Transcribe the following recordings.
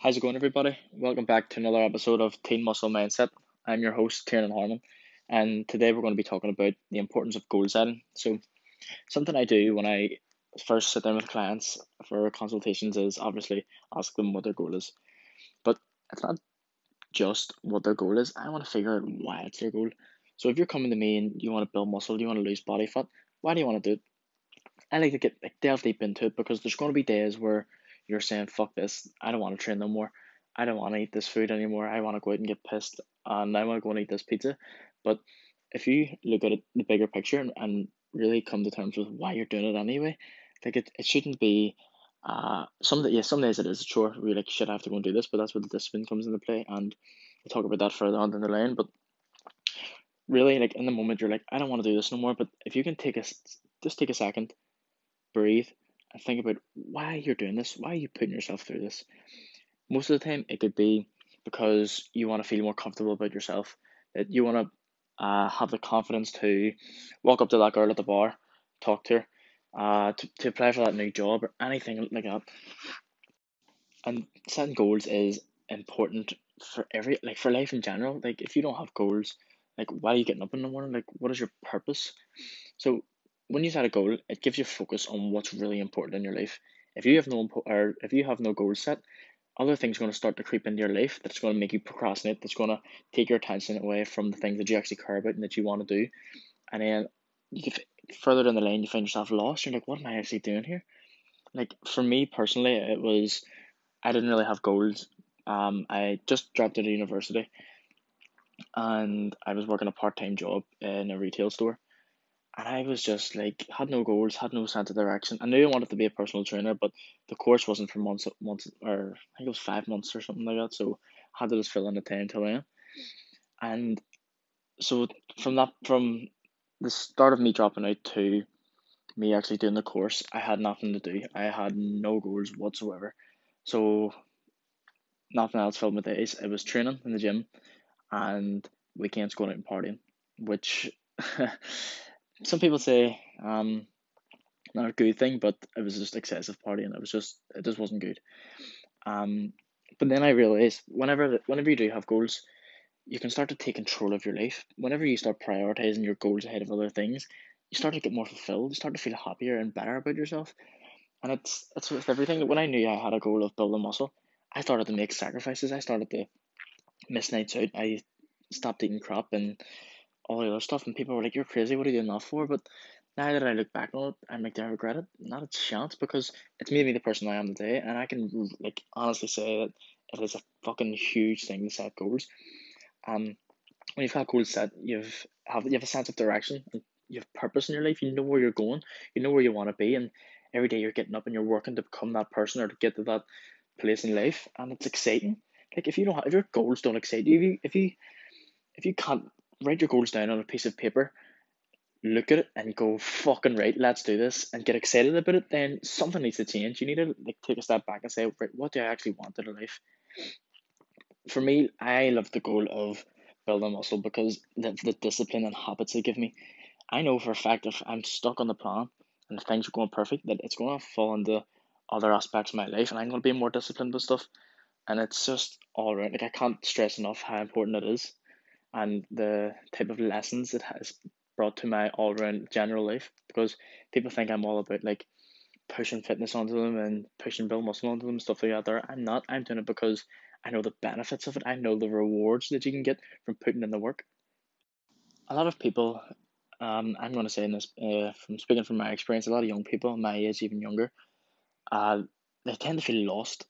How's it going, everybody? Welcome back to another episode of Teen Muscle Mindset. I'm your host, Tiernan Harmon, and today we're going to be talking about the importance of goal setting. So, something I do when I first sit down with clients for consultations is obviously ask them what their goal is. But it's not just what their goal is, I want to figure out why it's their goal. So, if you're coming to me and you want to build muscle, you want to lose body fat, why do you want to do it? I like to get like, delve deep into it because there's going to be days where you're saying, fuck this, I don't want to train no more. I don't want to eat this food anymore. I want to go out and get pissed and I want to go and eat this pizza. But if you look at it, the bigger picture and, and really come to terms with why you're doing it anyway, like it, it shouldn't be uh some yeah, some days it is a chore. We like I have to go and do this, but that's where the discipline comes into play and we'll talk about that further on down the line. But really like in the moment you're like, I don't want to do this no more. But if you can take a just take a second, breathe, and think about why you're doing this, why are you putting yourself through this. Most of the time, it could be because you want to feel more comfortable about yourself, that you want to uh, have the confidence to walk up to that girl at the bar, talk to her, uh, to, to apply for that new job or anything like that. And setting goals is important for every like for life in general. Like if you don't have goals, like why are you getting up in the morning? Like what is your purpose? So when you set a goal, it gives you focus on what's really important in your life. If you have no or if you have no goal set, other things are going to start to creep into your life that's going to make you procrastinate. That's going to take your attention away from the things that you actually care about and that you want to do. And then you get further down the line, you find yourself lost. You're like, what am I actually doing here? Like for me personally, it was I didn't really have goals. Um, I just dropped out of university, and I was working a part time job in a retail store and I was just like had no goals, had no sense of direction. I knew I wanted to be a personal trainer, but the course wasn't for months, months or I think it was five months or something like that. So I had to just fill in the time till then, and so from that from the start of me dropping out to me actually doing the course, I had nothing to do. I had no goals whatsoever. So nothing else filled my days. It was training in the gym and weekends going out and partying, which some people say um not a good thing, but it was just excessive partying. It was just it just wasn't good. Um, but then I realized whenever whenever you do have goals, you can start to take control of your life. Whenever you start prioritizing your goals ahead of other things, you start to get more fulfilled. You start to feel happier and better about yourself. And it's it's with everything. When I knew I had a goal of building muscle, I started to make sacrifices. I started to miss nights out. I stopped eating crap and all the other stuff, and people were like, "You're crazy. What are you doing that for?" But now that I look back on it, I'm like, do I regret it? Not a chance, because it's made me the person I am today, and I can like honestly say that it is a fucking huge thing to set goals. Um, when you've got goals set, you've have you have a sense of direction, and you have purpose in your life. You know where you're going, you know where you want to be, and every day you're getting up and you're working to become that person or to get to that place in life, and it's exciting. Like if you don't have, if your goals don't excite you, if you if you if you can't write your goals down on a piece of paper, look at it and go, fucking right, let's do this and get excited about it, then something needs to change. You need to like take a step back and say, right, what do I actually want in life? For me, I love the goal of building muscle because the, the discipline and habits they give me. I know for a fact if I'm stuck on the plan and things are going perfect, that it's going to fall into other aspects of my life and I'm going to be more disciplined with stuff. And it's just all right. Like, I can't stress enough how important it is and the type of lessons it has brought to my all round general life because people think I'm all about like pushing fitness onto them and pushing build muscle onto them, stuff like that. There, I'm not. I'm doing it because I know the benefits of it. I know the rewards that you can get from putting in the work. A lot of people, um, I'm going to say in this, uh, from speaking from my experience, a lot of young people, my age, even younger, uh, they tend to feel lost.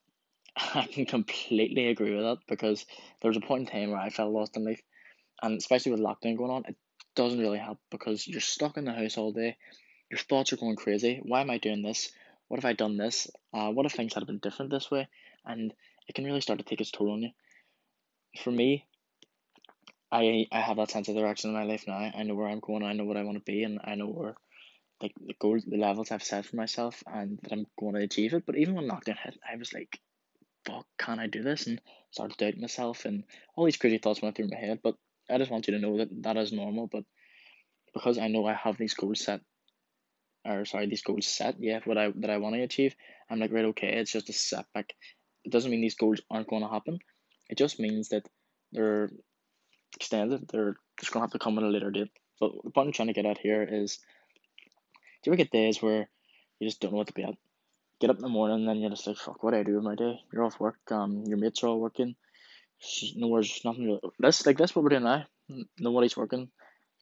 I can completely agree with that because there was a point in time where I felt lost in life and especially with lockdown going on, it doesn't really help because you're stuck in the house all day. Your thoughts are going crazy. Why am I doing this? What have I done this? Uh, what if things had been different this way? And it can really start to take its toll on you. For me, I I have that sense of direction in my life now. I know where I'm going. I know what I want to be, and I know where like the goals, the levels I've set for myself, and that I'm going to achieve it. But even when lockdown hit, I was like, "Fuck, can I do this?" and started doubting myself, and all these crazy thoughts went through my head. But I just want you to know that that is normal, but because I know I have these goals set, or sorry, these goals set, yeah, what I that I want to achieve, I'm like, right, okay, it's just a setback. it doesn't mean these goals aren't going to happen. It just means that they're extended. They're just going to have to come at a later date. But the point I'm trying to get at here is, do you ever get days where you just don't know what to be at? Get up in the morning and then you're just like, fuck, what do I do with my day? You're off work, um, your mates are all working. Nowhere's nothing. Really, this like this what we're doing now. Nobody's working.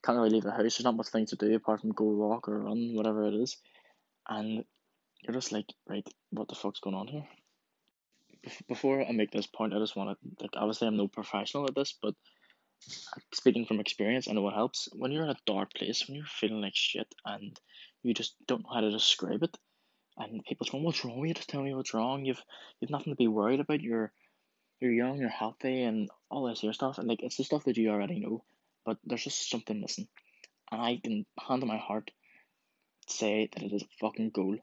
Can't really leave the house. There's not much things to do apart from go walk or run, whatever it is. And you're just like, right, what the fuck's going on here? Before I make this point, I just want to like obviously I'm no professional at this, but speaking from experience, I know what helps. When you're in a dark place, when you're feeling like shit and you just don't know how to describe it, and people's going, "What's wrong you? Just tell me what's wrong. You've you've nothing to be worried about. You're you're young, you're healthy, and all this other stuff." And like it's the stuff that you already know, but there's just something missing. And I can hand on my heart say that it is a fucking goal.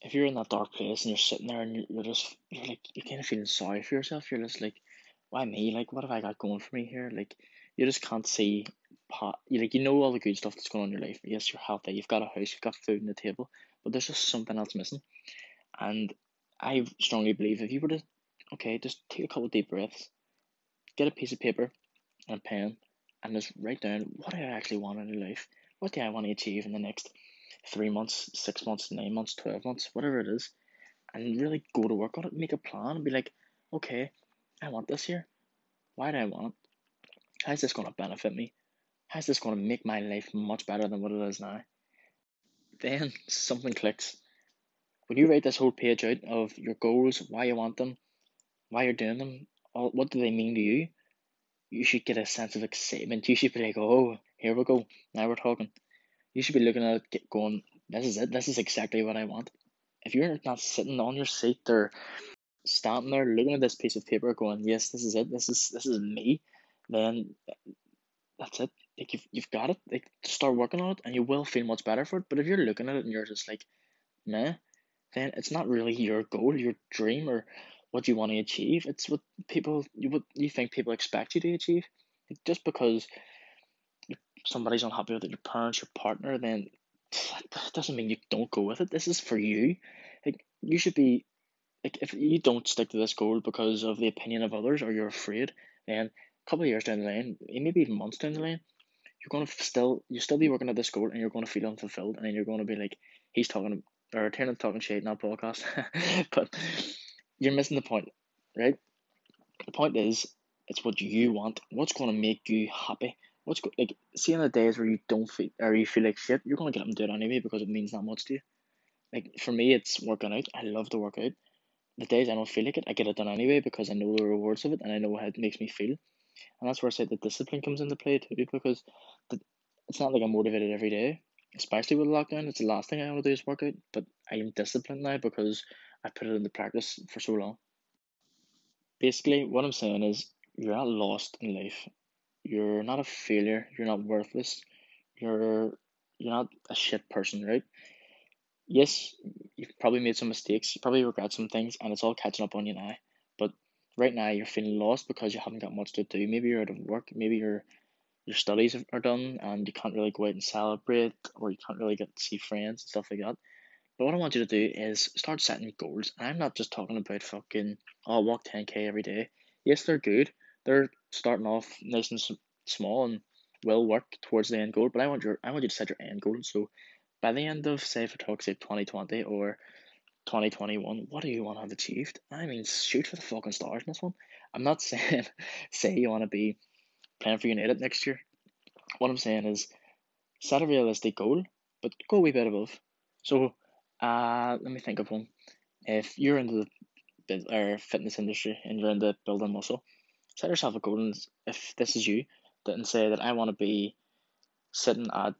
If you're in that dark place and you're sitting there and you're, just you're like you're kind of feeling sorry for yourself. You're just like, why me? Like, what have I got going for me here? Like, you just can't see. You like you know all the good stuff that's going on in your life. Yes, you're healthy. You've got a house. You've got food on the table. But there's just something else missing. And I strongly believe if you were to, okay, just take a couple deep breaths, get a piece of paper and a pen, and just write down what do I actually want in life. What do I want to achieve in the next three months, six months, nine months, twelve months, whatever it is, and really go to work on it. Make a plan and be like, okay, I want this here. Why do I want it? How's this going to benefit me? How's this going to make my life much better than what it is now? Then something clicks. When you write this whole page out of your goals, why you want them, why you're doing them, what do they mean to you, you should get a sense of excitement. You should be like, oh, here we go. Now we're talking. You should be looking at it, going, this is it. This is exactly what I want. If you're not sitting on your seat or standing there looking at this piece of paper, going, yes, this is it. This is this is me. Then that's it. Like you've you've got it. Like start working on it, and you will feel much better for it. But if you're looking at it and you're just like, meh, then it's not really your goal, your dream, or what you want to achieve. It's what people you what you think people expect you to achieve. Just because somebody's unhappy with it, your parents, your partner, then that doesn't mean you don't go with it. This is for you. Like you should be like if you don't stick to this goal because of the opinion of others or you're afraid, then a couple of years down the line, maybe even months down the line, you're gonna still you still be working at this goal and you're gonna feel unfulfilled and then you're gonna be like he's talking or Tiernan talking shade not podcast, but you're missing the point, right? The point is it's what you want. What's gonna make you happy? What's go- like seeing the days where you don't feel or you feel like shit, you're gonna get up and do it anyway because it means that much to you. Like for me, it's working out. I love to work out. The days I don't feel like it, I get it done anyway because I know the rewards of it and I know how it makes me feel. And that's where I say the discipline comes into play too, because the, it's not like I'm motivated every day, especially with lockdown. It's the last thing I want to do is work out, but I am disciplined now because I put it into practice for so long. Basically, what I'm saying is you're not lost in life. You're not a failure. You're not worthless. You're you're not a shit person, right? Yes, you've probably made some mistakes. You probably regret some things, and it's all catching up on you now. But right now, you're feeling lost because you haven't got much to do. Maybe you're out of work. Maybe your your studies are done, and you can't really go out and celebrate, or you can't really get to see friends and stuff like that. But what I want you to do is start setting goals. And I'm not just talking about fucking, oh, walk 10k every day. Yes, they're good. They're starting off nice and small and will work towards the end goal. But I want your I want you to set your end goal. So by the end of say for talk say twenty twenty or twenty twenty one, what do you want to have achieved? I mean, shoot for the fucking stars in this one. I'm not saying say you want to be playing for United next year. What I'm saying is set a realistic goal, but go a wee bit above. So uh, let me think of one. If you're into the or fitness industry and you're into building muscle, set yourself a goal. And if this is you, then say that I want to be sitting at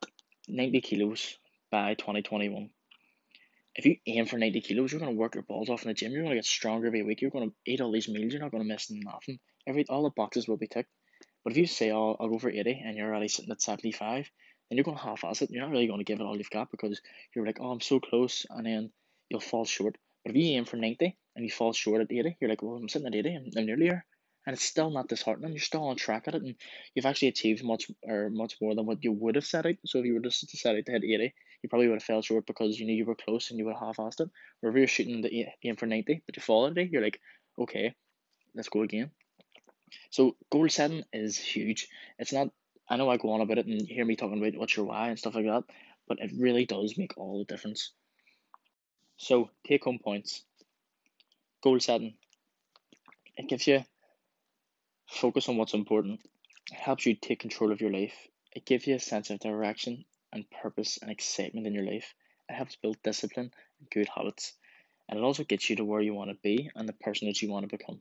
90 kilos by 2021. If you aim for 90 kilos, you're going to work your balls off in the gym. You're going to get stronger every week. You're going to eat all these meals. You're not going to miss nothing. Every All the boxes will be ticked. But if you say, oh, I'll go for 80 and you're already sitting at 75, and you're going to half-ass it. You're not really going to give it all you've got because you're like, oh, I'm so close, and then you'll fall short. But if you aim for 90 and you fall short at 80, you're like, well, I'm sitting at 80, I'm, I'm nearly there. And it's still not disheartening. You're still on track at it, and you've actually achieved much or much more than what you would have set out. So if you were just to set out to hit 80, you probably would have fell short because you knew you were close and you would have half-assed it. Or if you're shooting the aim for 90, but you fall at 80, you're like, okay, let's go again. So goal setting is huge. It's not I know I go on about it and hear me talking about what's your why and stuff like that, but it really does make all the difference. So take home points. Goal setting. It gives you focus on what's important. It helps you take control of your life. It gives you a sense of direction and purpose and excitement in your life. It helps build discipline and good habits. And it also gets you to where you want to be and the person that you want to become.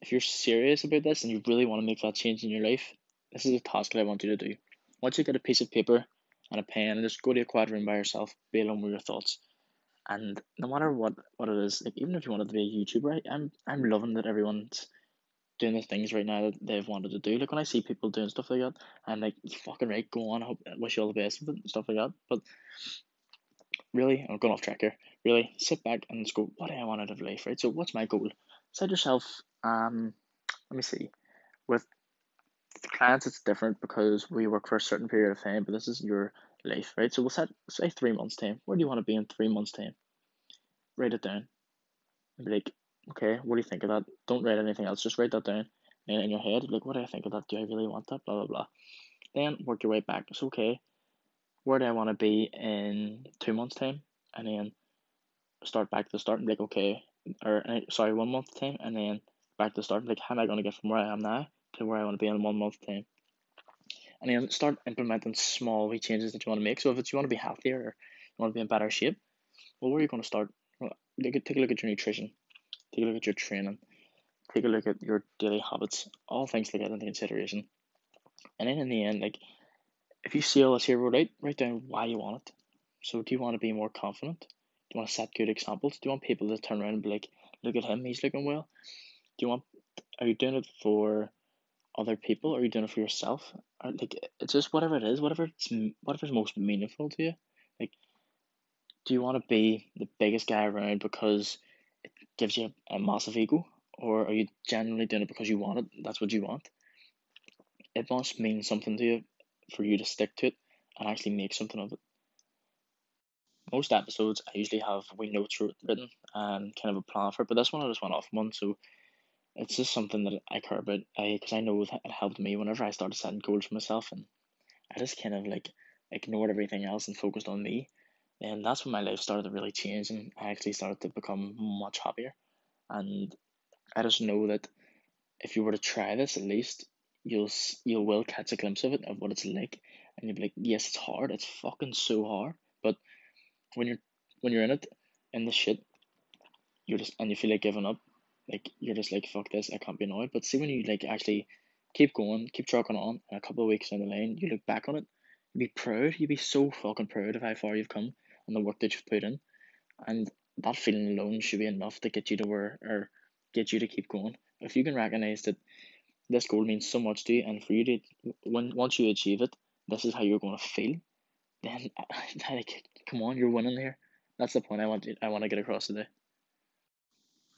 If you're serious about this and you really want to make that change in your life, this is a task that I want you to do. Once you get a piece of paper and a pen and just go to a quiet room by yourself, be alone with your thoughts. And no matter what, what it is, like even if you wanted to be a YouTuber, I, I'm I'm loving that everyone's doing the things right now that they've wanted to do. Like when I see people doing stuff like that, I'm like, fucking right, go on. I hope wish you all the best and stuff like that. But really, I'm going off track here. Really, sit back and just go, what do I want out of life, right? So what's my goal? Set yourself um let me see. With clients it's different because we work for a certain period of time, but this is your life, right? So we'll set say three months time. Where do you want to be in three months time? Write it down. And be like, okay, what do you think of that? Don't write anything else, just write that down in your head. Like, what do I think of that? Do I really want that? Blah blah blah. Then work your way back. It's okay. Where do I want to be in two months time? And then start back to the start and be like, okay, or uh, sorry, one month time, and then back to the start. Like, how am I going to get from where I am now to where I want to be in one month time? And then start implementing small wee changes that you want to make. So if it's you want to be healthier or you want to be in better shape, well, where are you going to start? Well, take a look at your nutrition, take a look at your training, take a look at your daily habits, all things to get into consideration. And then in the end, like if you see all this here, write write down why you want it. So do you want to be more confident? Do you want to set good examples? Do you want people to turn around and be like, look at him, he's looking well? Do you want are you doing it for other people or are you doing it for yourself? Or like it's just whatever it is, whatever it's whatever's most meaningful to you. Like do you want to be the biggest guy around because it gives you a massive ego? Or are you genuinely doing it because you want it? That's what you want. It must mean something to you for you to stick to it and actually make something of it. Most episodes I usually have wee notes written and kind of a plan for it, but this one I just went off one, so it's just something that I care about. I because I know that it helped me whenever I started setting goals for myself, and I just kind of like ignored everything else and focused on me. And that's when my life started to really change, and I actually started to become much happier. And I just know that if you were to try this, at least you'll you will catch a glimpse of it of what it's like, and you'll be like, yes, it's hard. It's fucking so hard. But when you're when you're in it, in the shit, you're just and you feel like giving up like you're just like fuck this, I can't be annoyed. But see when you like actually keep going, keep trucking on, and a couple of weeks down the line, you look back on it, you'd be proud. You'd be so fucking proud of how far you've come and the work that you've put in, and that feeling alone should be enough to get you to where or get you to keep going. If you can recognize that this goal means so much to you, and for you to when once you achieve it, this is how you're going to feel. Then, like, come on, you're winning here. That's the point I want to, I want to get across today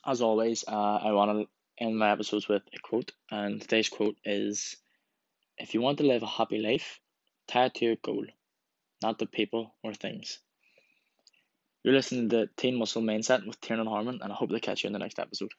as always, uh, I want to end my episodes with a quote, and today's quote is If you want to live a happy life, tie it to your goal, not the people or things. You're listening to Teen Muscle Mindset with Tiernan Harmon, and I hope to catch you in the next episode.